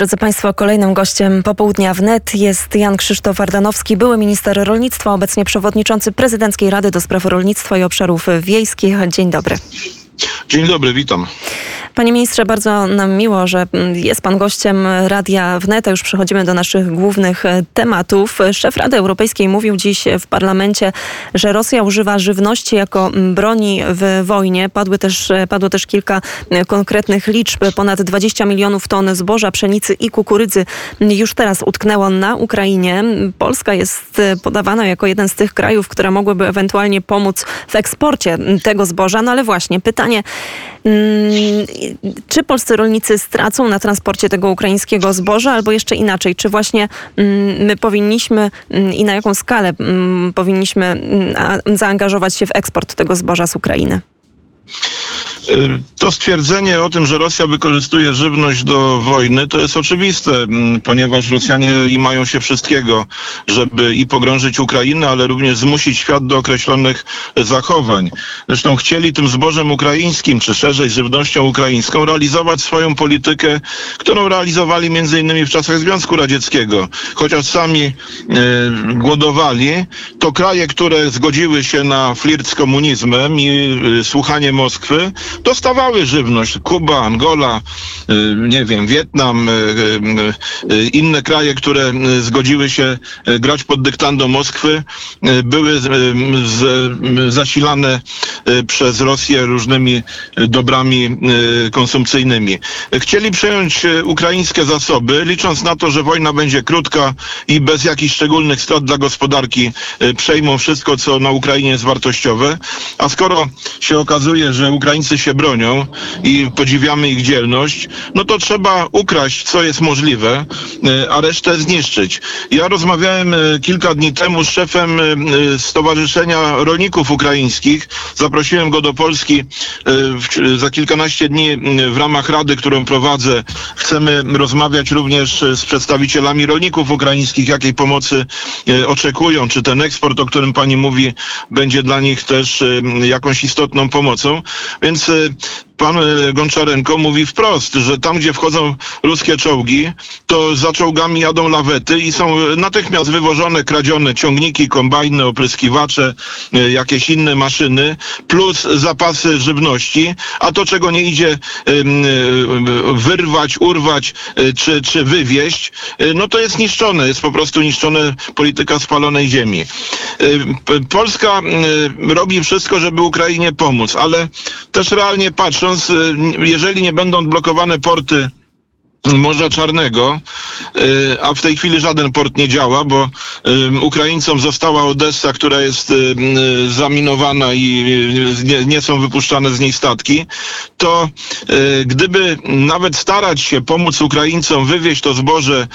Drodzy Państwo, kolejnym gościem popołudnia wnet jest Jan Krzysztof Ardanowski, były minister rolnictwa, obecnie przewodniczący Prezydenckiej Rady do Spraw Rolnictwa i Obszarów Wiejskich. Dzień dobry. Dzień dobry, witam. Panie ministrze, bardzo nam miło, że jest pan gościem Radia Wnet. Już przechodzimy do naszych głównych e, tematów. Szef Rady Europejskiej mówił dziś w parlamencie, że Rosja używa żywności jako broni w wojnie. Padły też, e, padło też kilka e, konkretnych liczb. Ponad 20 milionów ton zboża, pszenicy i kukurydzy już teraz utknęło na Ukrainie. Polska jest podawana jako jeden z tych krajów, które mogłyby ewentualnie pomóc w eksporcie tego zboża. No ale właśnie pytanie, czy polscy rolnicy stracą na transporcie tego ukraińskiego zboża, albo jeszcze inaczej, czy właśnie mm, my powinniśmy mm, i na jaką skalę mm, powinniśmy zaangażować się w eksport tego zboża z Ukrainy? To stwierdzenie o tym, że Rosja wykorzystuje żywność do wojny, to jest oczywiste, mm, ponieważ Rosjanie mają się wszystkiego, żeby i pogrążyć Ukrainę, ale również zmusić świat do określonych zachowań. Zresztą chcieli tym zbożem ukraińskim, czy szerzej żywnością ukraińską, realizować swoją politykę, którą realizowali między innymi w czasach Związku Radzieckiego. Chociaż sami e, głodowali, to kraje, które zgodziły się na flirt z komunizmem i e, słuchanie Moskwy, dostawały żywność. Kuba, Angola, y, nie wiem, Wietnam, y, y, inne kraje, które zgodziły się grać pod dyktando Moskwy, były zasilane przez Rosję różnymi dobrami konsumpcyjnymi. Chcieli przejąć ukraińskie zasoby, licząc na to, że wojna będzie krótka i bez jakichś szczególnych strat dla gospodarki przejmą wszystko, co na Ukrainie jest wartościowe. A skoro się okazuje, że Ukraińcy się bronią i podziwiamy ich dzielność, no to trzeba ukraść, co jest możliwe, e, a resztę zniszczyć. Ja rozmawiałem e, kilka dni temu z szefem e, Stowarzyszenia Rolników Ukraińskich. Zaprosiłem go do Polski za kilkanaście dni w ramach rady, którą prowadzę. Chcemy rozmawiać również z przedstawicielami rolników ukraińskich, jakiej pomocy oczekują, czy ten eksport, o którym pani mówi, będzie dla nich też jakąś istotną pomocą. Więc The. Pan e, Gonczarenko mówi wprost, że tam, gdzie wchodzą ruskie czołgi, to za czołgami jadą lawety i są natychmiast wywożone, kradzione ciągniki, kombajny, opryskiwacze, e, jakieś inne maszyny, plus zapasy żywności, a to, czego nie idzie e, wyrwać, urwać czy, czy wywieźć, no to jest niszczone, jest po prostu niszczone polityka spalonej ziemi. Polska robi wszystko, żeby Ukrainie pomóc, ale też realnie patrząc, y, jeżeli nie będą blokowane porty Morza Czarnego, y, a w tej chwili żaden port nie działa, bo y, Ukraińcom została Odessa, która jest zaminowana i nie, są wypuszczane z niej statki, to gdyby nawet starać się pomóc Ukraińcom wywieźć to zboże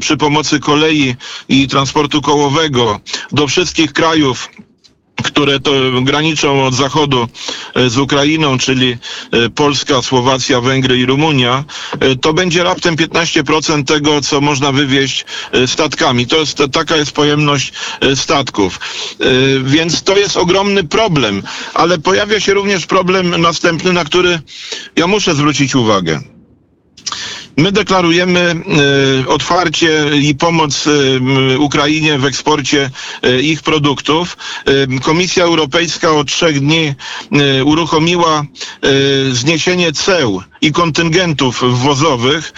przy pomocy kolei i transportu kołowego do wszystkich krajów, które to graniczą od zachodu e, z Ukrainą, czyli e, Polska, Słowacja, Węgry i Rumunia, e, to będzie raptem 15% tego, co można wywieźć statkami. To jest, taka jest pojemność statków. Więc to jest ogromny problem, ale pojawia się również problem następny, na który ja muszę zwrócić uwagę. My deklarujemy e, otwarcie i pomoc e, Ukrainie w eksporcie e, ich produktów. Komisja Europejska od trzech dni uruchomiła zniesienie ceł i kontyngentów wwozowych,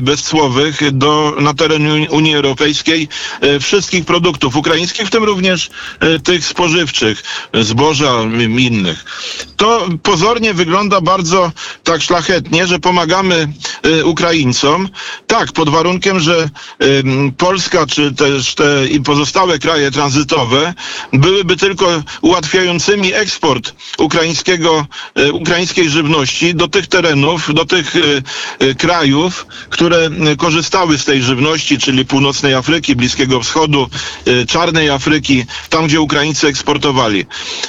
bezcłowych do, na teren Unii Europejskiej wszystkich produktów ukraińskich, w tym również tych spożywczych, zboża innych. To pozornie wygląda bardzo tak szlachetnie, że pomagamy Ukraińcom. Tak, pod warunkiem, że Polska czy też te pozostałe kraje tranzytowe byłyby tylko ułatwiającymi eksport ukraińskiego, ukraińskiej żywności do tych terenów, do tych y, y krajów, które korzystały z tej żywności, czyli północnej Afryki, Bliskiego Wschodu, y, Czarnej Afryki, tam gdzie Ukraińcy eksportowali.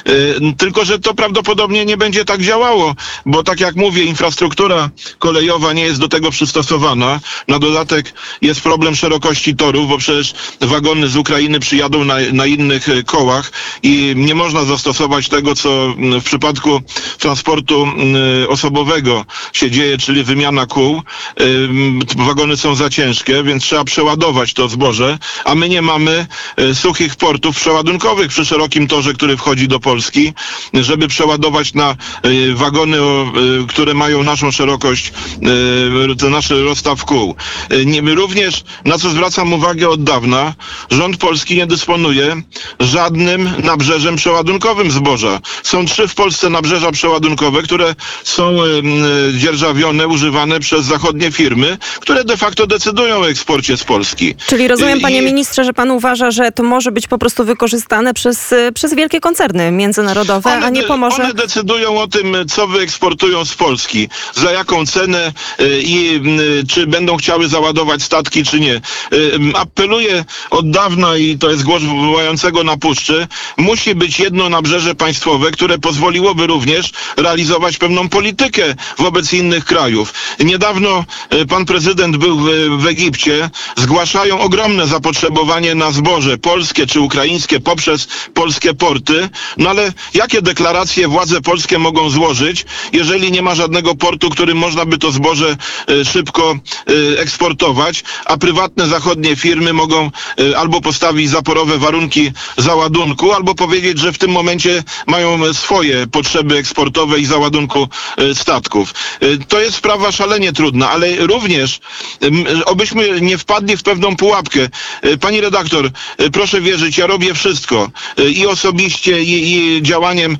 Y, tylko, że to prawdopodobnie nie będzie tak działało, bo tak jak mówię, infrastruktura kolejowa nie jest do tego przystosowana. Na dodatek jest problem szerokości torów, bo przecież wagony z Ukrainy przyjadą na, na innych kołach i nie można zastosować tego, co w przypadku transportu osobowego się dzieje, czyli wymiana kół. Wagony są za ciężkie, więc trzeba przeładować to zboże, a my nie mamy suchych portów przeładunkowych przy szerokim torze, który wchodzi do Polski, żeby przeładować na wagony, które mają naszą szerokość, nasz rozstaw kół. Również, na co zwracam uwagę od dawna, rząd polski nie dysponuje żadnym nabrzeżem przeładunkowym zboża. Są trzy w Polsce nabrzeża przeładunkowe, które są dzierżawione, używane przez zachodnie firmy, które de facto decydują o eksporcie z Polski. Czyli rozumiem, panie I... ministrze, że pan uważa, że to może być po prostu wykorzystane przez, przez wielkie koncerny międzynarodowe, one, a nie pomoże... One decydują o tym, co wyeksportują z Polski, za jaką cenę y, i y, czy będą chciały załadować statki, czy nie. Y, apeluję od dawna i to jest głos wołającego na puszczy, musi być jedno nabrzeże państwowe, które pozwoliłoby również realizować pewną politykę wobec innych krajów. Niedawno e, pan prezydent był w, w Egipcie, zgłaszają ogromne zapotrzebowanie na zboże polskie czy ukraińskie poprzez polskie porty, no ale jakie deklaracje władze polskie mogą złożyć, jeżeli nie ma żadnego portu, którym można by to zboże e, szybko e, eksportować, a prywatne zachodnie firmy mogą albo postawić zaporowe warunki załadunku, albo powiedzieć, że w tym momencie mają swoje potrzeby eksportowe i załadunku statków. To jest sprawa szalenie trudna, ale również obyśmy nie wpadli w pewną pułapkę. E, pani redaktor, e, proszę wierzyć, ja robię wszystko e, i osobiście, i, i działaniem,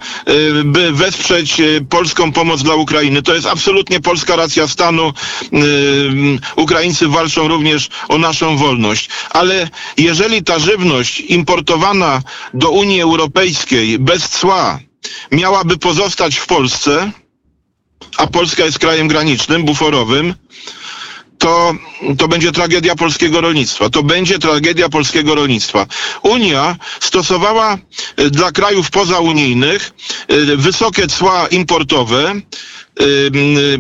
by wesprzeć polską pomoc dla Ukrainy. To jest absolutnie polska racja stanu. Ukraińcy walczą również o naszą wolność. Ale jeżeli ta żywność importowana do Unii Europejskiej bez cła miałaby pozostać w Polsce, a Polska jest krajem granicznym, buforowym, to, to będzie tragedia polskiego rolnictwa. To będzie tragedia polskiego rolnictwa. Unia stosowała e, dla krajów pozaunijnych e, wysokie cła importowe,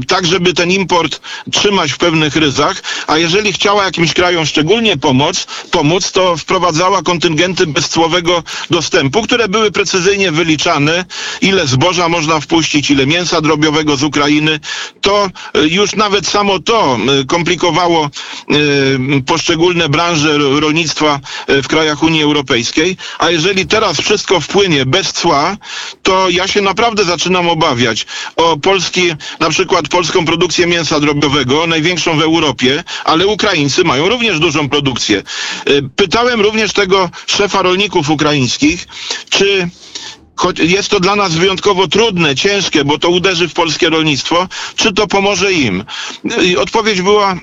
tak żeby ten import trzymać w pewnych ryzach, a jeżeli chciała jakimś krajom szczególnie pomóc, pomóc, to wprowadzała kontyngenty bezcłowego dostępu, które były precyzyjnie wyliczane, ile zboża można wpuścić, ile mięsa drobiowego z Ukrainy. To y, już nawet samo to y, komplikowało y, poszczególne branże rolnictwa w krajach Unii Europejskiej, a jeżeli teraz wszystko wpłynie bez cła, to ja się naprawdę zaczynam obawiać o polski na przykład polską produkcję mięsa drobiowego, największą w Europie, ale Ukraińcy mają również dużą produkcję. Y, pytałem również tego szefa rolników ukraińskich, czy choć jest to dla nas wyjątkowo trudne, ciężkie, bo to uderzy w polskie rolnictwo, czy to pomoże im? I odpowiedź była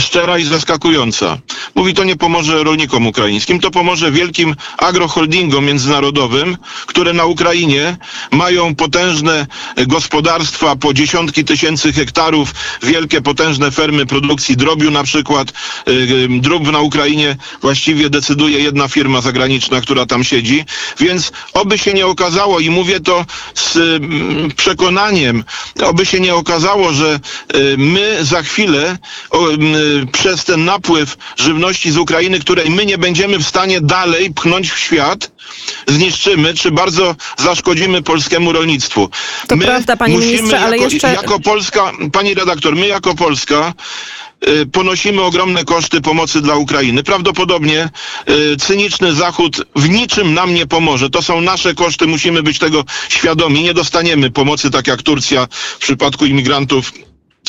szczera i zaskakująca. Mówi, to nie pomoże rolnikom ukraińskim, to pomoże wielkim agroholdingom międzynarodowym, które na Ukrainie mają potężne gospodarstwa po dziesiątki tysięcy hektarów, wielkie, potężne fermy produkcji drobiu na przykład. Drób na Ukrainie właściwie decyduje jedna firma zagraniczna, która tam siedzi, więc oby się nie okazało i mówię to z przekonaniem, oby się nie okazało, że my za chwilę Y, przez ten napływ żywności z Ukrainy, której my nie będziemy w stanie dalej pchnąć w świat, zniszczymy, czy bardzo zaszkodzimy polskiemu rolnictwu. To my prawda, panie musimy ministrze, ale jako, jeszcze... Jako Polska, pani redaktor, my jako Polska y, ponosimy ogromne koszty pomocy dla Ukrainy. Prawdopodobnie y, cyniczny Zachód w niczym nam nie pomoże. To są nasze koszty, musimy być tego świadomi. Nie dostaniemy pomocy tak jak Turcja w przypadku imigrantów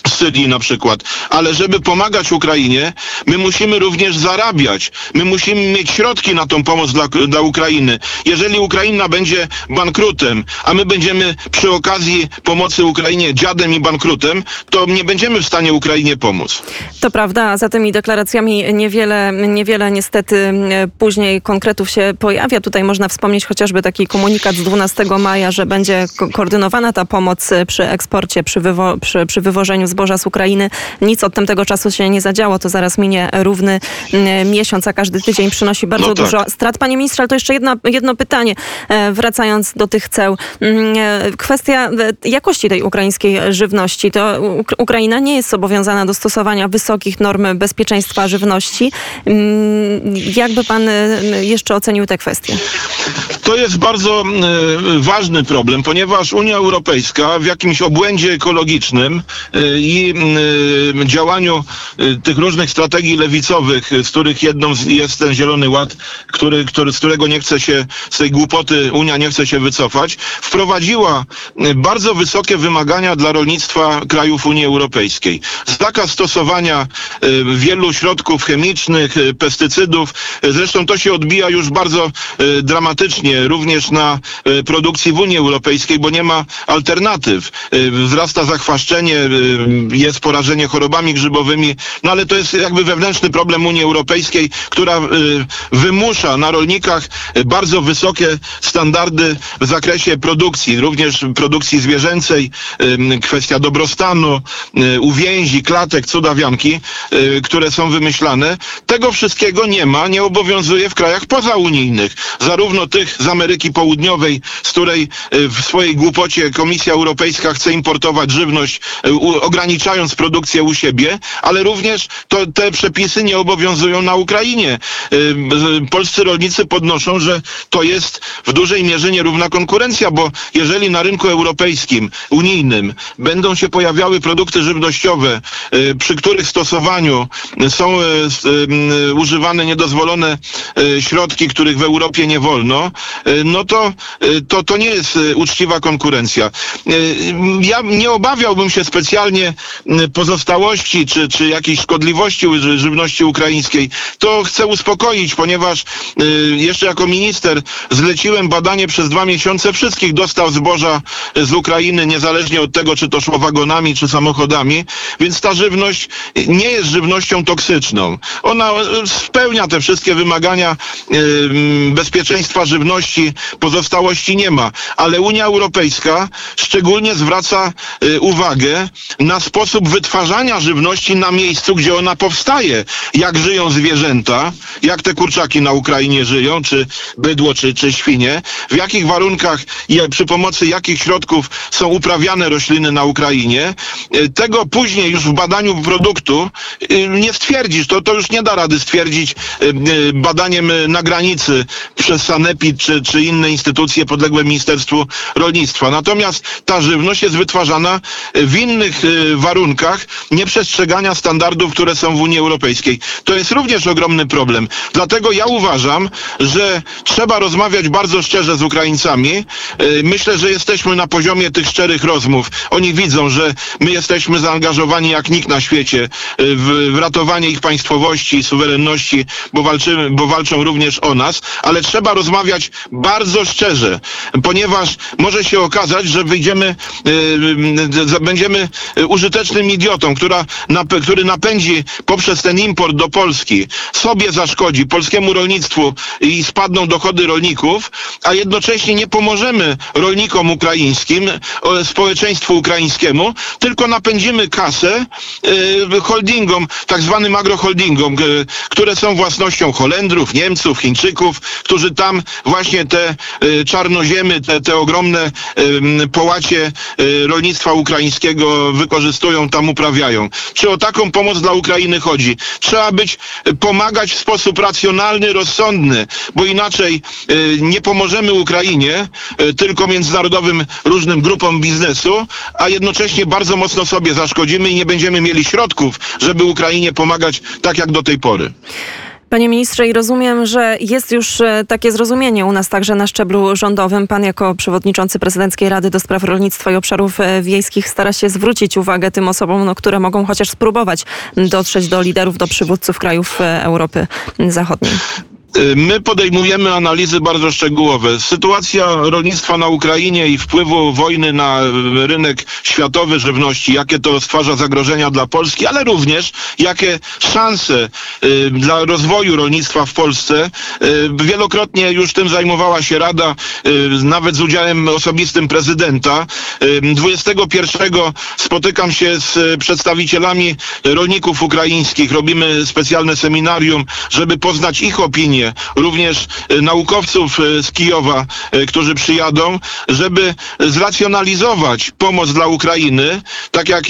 Syrii na przykład. Ale żeby pomagać Ukrainie, my musimy również zarabiać. My musimy mieć środki na tą pomoc dla, dla Ukrainy. Jeżeli Ukraina będzie bankrutem, a my będziemy przy okazji pomocy Ukrainie dziadem i bankrutem, to nie będziemy w stanie Ukrainie pomóc. To prawda, za tymi deklaracjami niewiele, niewiele niestety później konkretów się pojawia. Tutaj można wspomnieć chociażby taki komunikat z 12 maja, że będzie ko koordynowana ta pomoc przy eksporcie, przy, wywo przy, przy wywożeniu zboża z Ukrainy. Nic od tamtego czasu się nie zadziało. To zaraz minie równy mm, miesiąc, a każdy tydzień przynosi bardzo no tak. dużo strat. Panie ministrze, ale to jeszcze jedno, jedno pytanie, e, wracając do tych ceł. Mm, e, kwestia e, jakości tej ukraińskiej żywności. To Ukraina nie jest zobowiązana do stosowania wysokich norm bezpieczeństwa żywności. Mm, jakby pan jeszcze ocenił tę kwestię? To jest bardzo y, ważny problem, ponieważ Unia Europejska w jakimś obłędzie ekologicznym y, i y, działaniu tych różnych strategii lewicowych, z których jedną jest ten Zielony Ład, który, który, z którego nie chce się, z tej głupoty Unia nie chce się wycofać, wprowadziła bardzo wysokie wymagania dla rolnictwa krajów Unii Europejskiej. Zakaz stosowania wielu środków chemicznych, pestycydów, zresztą to się odbija już bardzo dramatycznie również na e, produkcji w Unii Europejskiej, bo nie ma alternatyw. E, wzrasta zachwaszczenie, e, jest porażenie chorobami grzybowymi, no ale to jest jakby wewnętrzny problem Unii Europejskiej, która wymusza na rolnikach bardzo wysokie standardy w zakresie produkcji, również produkcji zwierzęcej, kwestia dobrostanu, uwięzi, klatek, cudawianki, które są wymyślane. Tego wszystkiego nie ma, nie obowiązuje w krajach pozaunijnych. Zarówno tych Ameryki Południowej, z której e, w swojej głupocie Komisja Europejska chce importować żywność, e, ograniczając produkcję u siebie, ale również to, te przepisy nie obowiązują na Ukrainie. E, polscy rolnicy podnoszą, że to jest w dużej mierze nierówna konkurencja, bo jeżeli na rynku europejskim, unijnym będą się pojawiały produkty żywnościowe, przy których stosowaniu są używane niedozwolone środki, których w Europie nie wolno, no to, e, to, to nie jest e, uczciwa konkurencja. Ja nie obawiałbym się specjalnie pozostałości czy, czy jakiejś szkodliwości żywności ukraińskiej. To chcę uspokoić, ponieważ jeszcze jako minister zleciłem badanie przez dwa miesiące wszystkich dostaw zboża z Ukrainy, niezależnie od tego, czy to szło wagonami, czy samochodami, więc ta żywność nie jest żywnością toksyczną. Ona spełnia te wszystkie wymagania bezpieczeństwa żywności, pozostałości nie ma. Ale Unia Europejska szczególnie zwraca y, uwagę na sposób wytwarzania żywności na miejscu, gdzie ona powstaje. Jak żyją zwierzęta, jak te kurczaki na Ukrainie żyją, czy bydło, czy, czy świnie, w jakich warunkach i przy pomocy jakich środków są uprawiane rośliny na Ukrainie. Y, tego później już w badaniu produktu y, nie stwierdzisz. To, to już nie da rady stwierdzić badaniem na granicy przez Sanepid czy czy, inne instytucje podległe Ministerstwu Rolnictwa. Natomiast ta żywność jest wytwarzana w innych y, warunkach nieprzestrzegania standardów, które są w Unii Europejskiej. To jest również ogromny problem. Dlatego ja uważam, że trzeba rozmawiać bardzo szczerze z Ukraińcami. Y, myślę, że jesteśmy na poziomie tych szczerych rozmów. Oni widzą, że my jesteśmy zaangażowani jak nikt na świecie y, w, w ratowanie ich państwowości i suwerenności, bo, walczymy, bo walczą również o nas, ale trzeba rozmawiać bardzo szczerze, ponieważ może się okazać, że wyjdziemy, yy, będziemy użytecznym idiotą, która, który napędzi poprzez ten import do Polski, sobie zaszkodzi, polskiemu rolnictwu i spadną dochody rolników, a jednocześnie nie pomożemy rolnikom ukraińskim, społeczeństwu ukraińskiemu, tylko napędzimy kasę yy, holdingom, tak zwanym agroholdingom, które są własnością Holendrów, Niemców, Chińczyków, którzy tam właśnie właśnie te y, czarnoziemy, te, te ogromne połacie y, rolnictwa ukraińskiego wykorzystują, tam uprawiają. Czy o taką pomoc dla Ukrainy chodzi? Trzeba być, y, pomagać w sposób racjonalny, rozsądny, bo inaczej nie pomożemy Ukrainie, tylko międzynarodowym różnym grupom biznesu, a jednocześnie bardzo mocno sobie zaszkodzimy i nie będziemy mieli środków, żeby Ukrainie pomagać tak jak do tej pory. Panie ministrze, i rozumiem, że jest już e, takie zrozumienie u nas także na szczeblu rządowym. Pan jako przewodniczący Prezydenckiej Rady do Spraw Rolnictwa i Obszarów e, Wiejskich stara się zwrócić uwagę tym osobom, no, które mogą chociaż spróbować dotrzeć do liderów, do przywódców krajów e, Europy Zachodniej. Y, my podejmujemy analizy bardzo szczegółowe. Sytuacja rolnictwa na Ukrainie i wpływu wojny na rynek światowy żywności, jakie to stwarza zagrożenia dla Polski, ale również jakie szanse y, dla rozwoju rolnictwa w Polsce. Y, wielokrotnie już tym zajmowała się Rada, nawet z udziałem osobistym prezydenta. 21 spotykam się z przedstawicielami rolników ukraińskich. Robimy specjalne seminarium, żeby poznać ich opinię Ukrainie, również naukowców z Kijowa, którzy przyjadą, żeby zracjonalizować pomoc dla Ukrainy, tak jak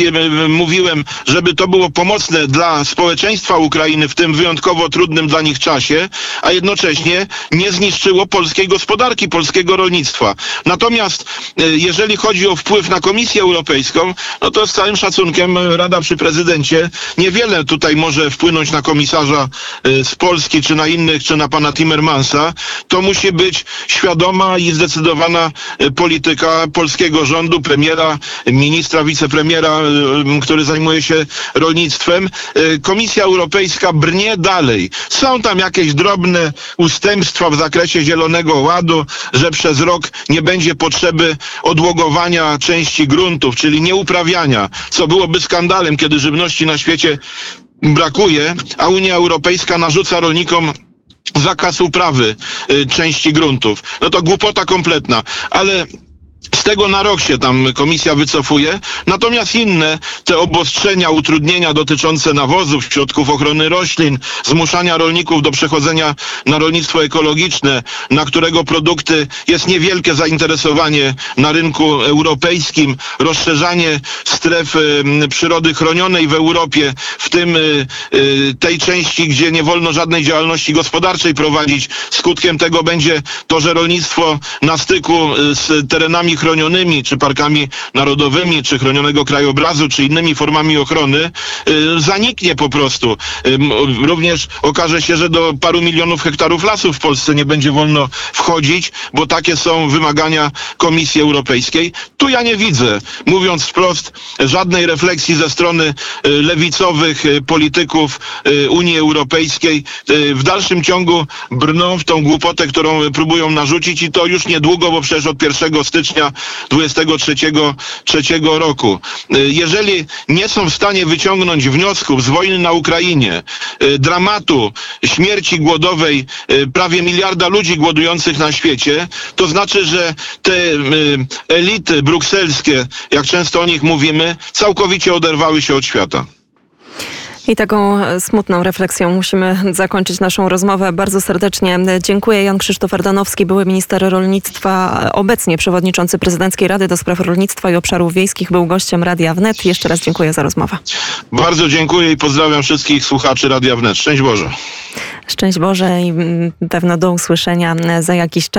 mówiłem, żeby to było pomocne dla społeczeństwa Ukrainy w tym wyjątkowo trudnym dla nich czasie, a jednocześnie nie zniszczyło polskiej gospodarki, polskiego rolnictwa. Natomiast jeżeli chodzi o wpływ na Komisję Europejską, no to z całym szacunkiem Rada przy prezydencie niewiele tutaj może wpłynąć na komisarza z Polski, czy na innych, czy na pana Timmermansa. To musi być świadoma i zdecydowana polityka polskiego rządu, premiera, ministra, wicepremiera, który zajmuje się rolnictwem. Komisja Europejska brnie dalej. Są tam jakieś drobne ustępstwa w zakresie Zielonego Ładu, że przez rok nie będzie potrzeby odłogowania części gruntów, czyli nieuprawiania, co byłoby skandalem, kiedy żywności na świecie brakuje, a Unia Europejska narzuca rolnikom zakaz uprawy y, części gruntów. No to głupota kompletna, ale z tego na rok się tam komisja wycofuje, natomiast inne te obostrzenia, utrudnienia dotyczące nawozów, środków ochrony roślin, zmuszania rolników do przechodzenia na rolnictwo ekologiczne, na którego produkty jest niewielkie zainteresowanie na rynku europejskim, rozszerzanie stref przyrody chronionej w Europie, w tym y, y, tej części, gdzie nie wolno żadnej działalności gospodarczej prowadzić. Skutkiem tego będzie to, że rolnictwo na styku y, z terenami chronionymi, czy parkami narodowymi, czy chronionego krajobrazu, czy innymi formami ochrony, y, zaniknie po prostu. Y, również okaże się, że do paru milionów hektarów lasów w Polsce nie będzie wolno wchodzić, bo takie są wymagania Komisji Europejskiej. Tu ja nie widzę, mówiąc wprost, żadnej refleksji ze strony y, lewicowych polityków Unii Europejskiej. W dalszym ciągu brną w tą głupotę, którą próbują narzucić i to już niedługo, bo przecież od 1 stycznia 2023 roku. Y, jeżeli nie są w stanie wyciągnąć wniosków z wojny na Ukrainie, y, dramatu śmierci głodowej y, prawie miliarda ludzi głodujących na świecie, to znaczy, że te elity brukselskie, jak często o nich mówimy, całkowicie oderwały się od świata. I taką e, smutną refleksją musimy zakończyć naszą rozmowę. Bardzo serdecznie dziękuję. Jan Krzysztof Ardanowski, były minister rolnictwa, obecnie przewodniczący Prezydenckiej Rady do Spraw Rolnictwa i Obszarów Wiejskich, był gościem Radia Wnet. Jeszcze raz dziękuję za rozmowę. Bardzo dziękuję i pozdrawiam wszystkich słuchaczy Radia Wnet. Szczęść Boże. Szczęść Boże i pewno do usłyszenia za jakiś czas.